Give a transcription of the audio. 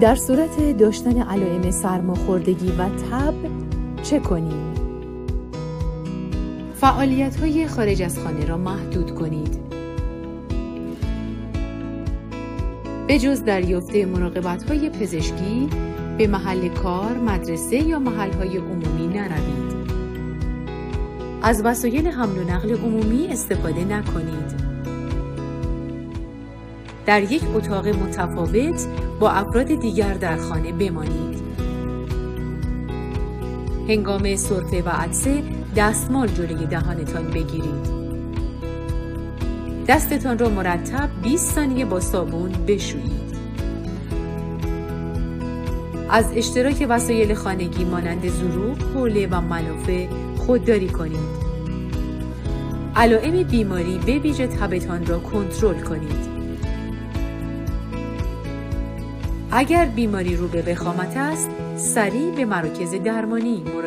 در صورت داشتن علائم سرماخوردگی و تب چه کنیم؟ فعالیت های خارج از خانه را محدود کنید. به جز دریافت مراقبت های پزشکی به محل کار، مدرسه یا محل های عمومی نروید. از وسایل حمل و نقل عمومی استفاده نکنید. در یک اتاق متفاوت با افراد دیگر در خانه بمانید. هنگام سرفه و عدسه دستمال جلوی دهانتان بگیرید. دستتان را مرتب 20 ثانیه با صابون بشویید. از اشتراک وسایل خانگی مانند ظروف، حوله و ملافه خودداری کنید. علائم بیماری به ویژه تبتان را کنترل کنید. اگر بیماری رو به وخامت است، سریع به مراکز درمانی مراجعه